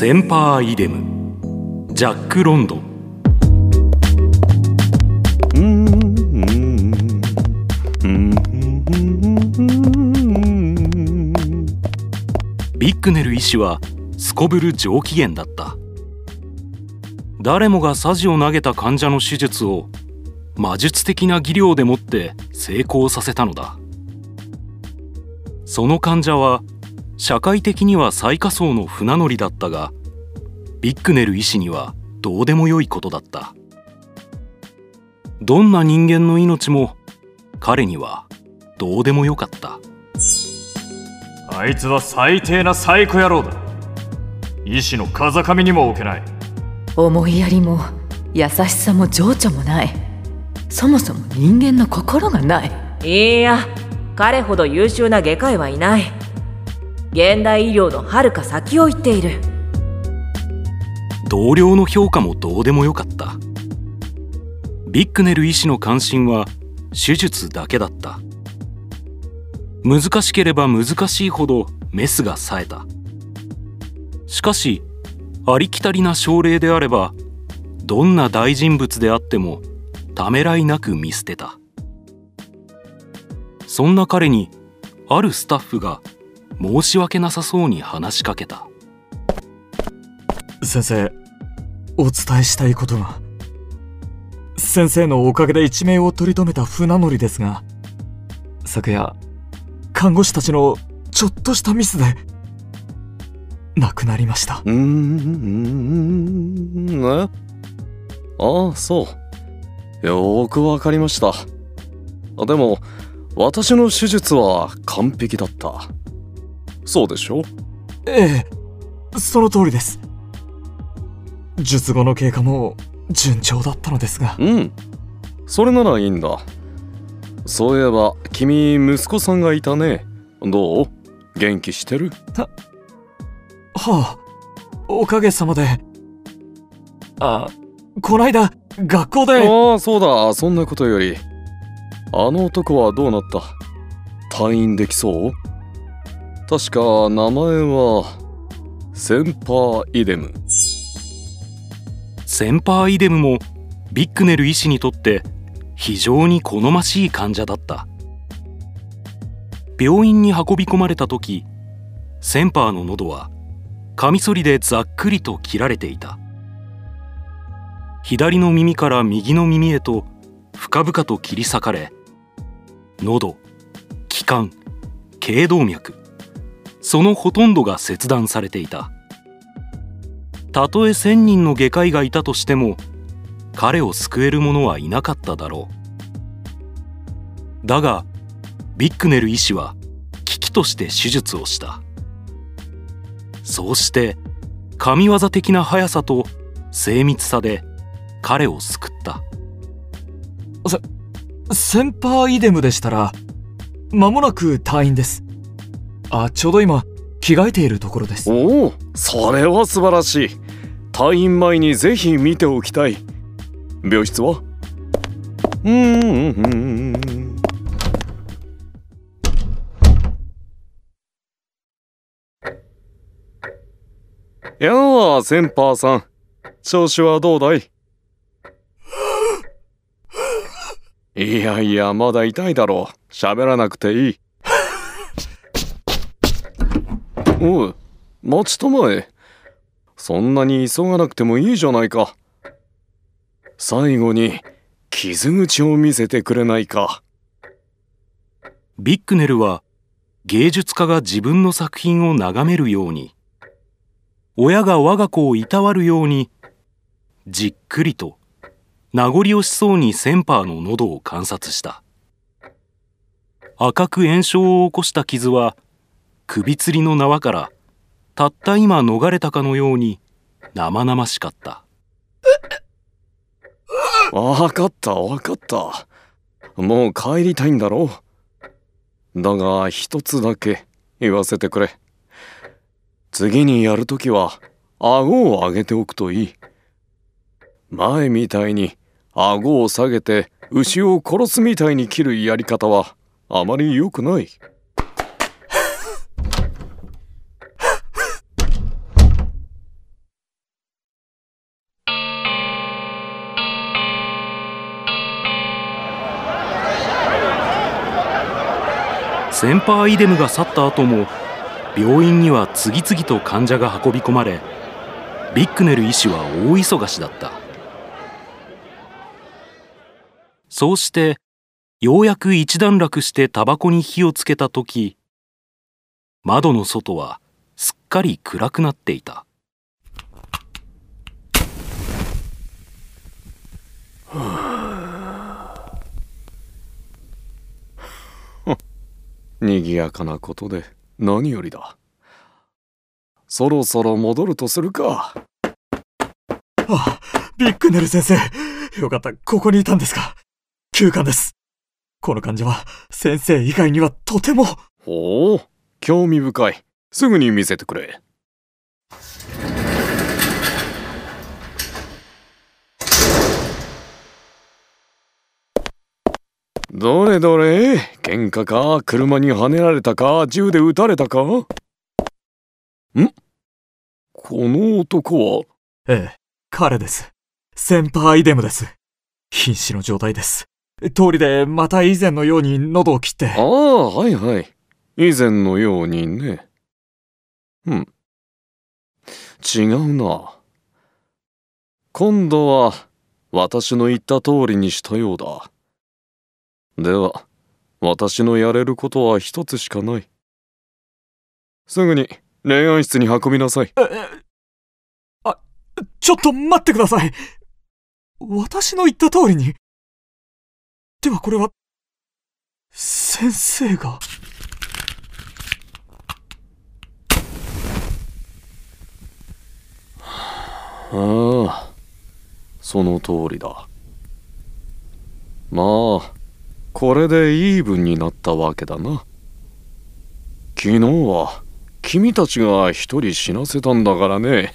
センパーイデム。ジャック・ロンドン。ビッグネル医師はすこぶる上機嫌だった。誰もがサジを投げた患者の手術を魔術的な技量でもって成功させたのだ。その患者は社会的には最下層の船乗りだったがビッグネル医師にはどうでもよいことだった。どんな人間の命も彼にはどうでもよかった。あいつは最低なサイコ野郎だ。医師の風上にも置けない。思いやりも優しさも情緒もない。そもそも人間の心がないいや彼ほど優秀な外科医はいない現代医療のはるか先を行っている。同僚の評価もどうでもよかった。ビッグネル医師の関心は手術だけだった。難しければ難しいほどメスが冴えた。しかしありきたりな症例であればどんな大人物であってもためらいなく見捨てた。そんな彼にあるスタッフが申し訳なさそうに話しかけた。先生お伝えしたいことが。先生のおかげで一命を取り留めた船乗りですが。昨夜看護師たちのちょっとしたミスで。亡くなりました。うーんねああそう。よーくわかりました。でも私の手術は完璧だったそうでしょ？ええその通りです。術後の経過も順調だったのですが。うん。それならいいんだ。そういえば君息子さんがいたね。どう？元気してる？はあおかげさまで。あこないだ学校で。ああそうだ。そんなことより。あの男はどうなった？退院できそう？確か名前はセンパーイデム。センパーイデムもビッグネル医師にとって非常に好ましい患者だった。病院に運び込まれた時センパーの喉はカミソリでざっくりと切られていた。左の耳から右の耳へと深々と切り裂かれ喉気管頸動脈そのほとんどが切断されていた。たとえ1,000人の外科医がいたとしても彼を救える者はいなかっただろう。だがビッグネル医師は危機として手術をした。そうして神業的な速さと精密さで彼を救った。センパーイデムでしたら間もなく退院です。あちょうど今着替えているところです。おおそれは素晴らしい。退院前にぜひ見ておきたい。病室は？うーんうん。やあセンパーさん。調子はどうだい？いやいやまだ痛いだろう。喋らなくていい。おい待ちたまえ。そんなに急がなくてもいいじゃないか。最後に傷口を見せてくれないか。ビッグネルは芸術家が自分の作品を眺めるように親が我が子をいたわるようにじっくりと名残惜しそうにセンパーの喉を観察した。赤く炎症を起こした傷は首吊りの縄からたった今逃れたかのように生々しかった。わかったわかった。もう帰りたいんだろう。だが一つだけ言わせてくれ。次にやるときは顎を上げておくといい。前みたいに顎を下げて牛を殺すみたいに切るやり方はあまり良くない。センパーイデムが去った後も病院には次々と患者が運び込まれビックネル医師は大忙しだった。そうしてようやく一段落してタバコに火をつけた時窓の外はすっかり暗くなっていた。賑やかなことで何よりだそろそろ戻るとするかあ、ビックネル先生。よかった、ここにいたんですか。休館です。この患者は先生以外にはとても。ほう興味深いすぐに見せてくれどれどれ？喧嘩か？車にはねられたか？銃で撃たれたか？ん？この男は？ええ、彼です。センパーイデムです。瀕死の状態です。通りでまた以前のように喉を切って。あ。あはいはい。以前のようにね。うん。違うな。今度は私の言った通りにしたようだでは私のやれることは一つしかないすぐに恋愛室に運びなさいあ、ちょっと待ってください。私の言った通りに。ではこれは、先生が。ああその通りだまあこれでイーブンになったわけだな。昨日は君たちが一人死なせたんだからね。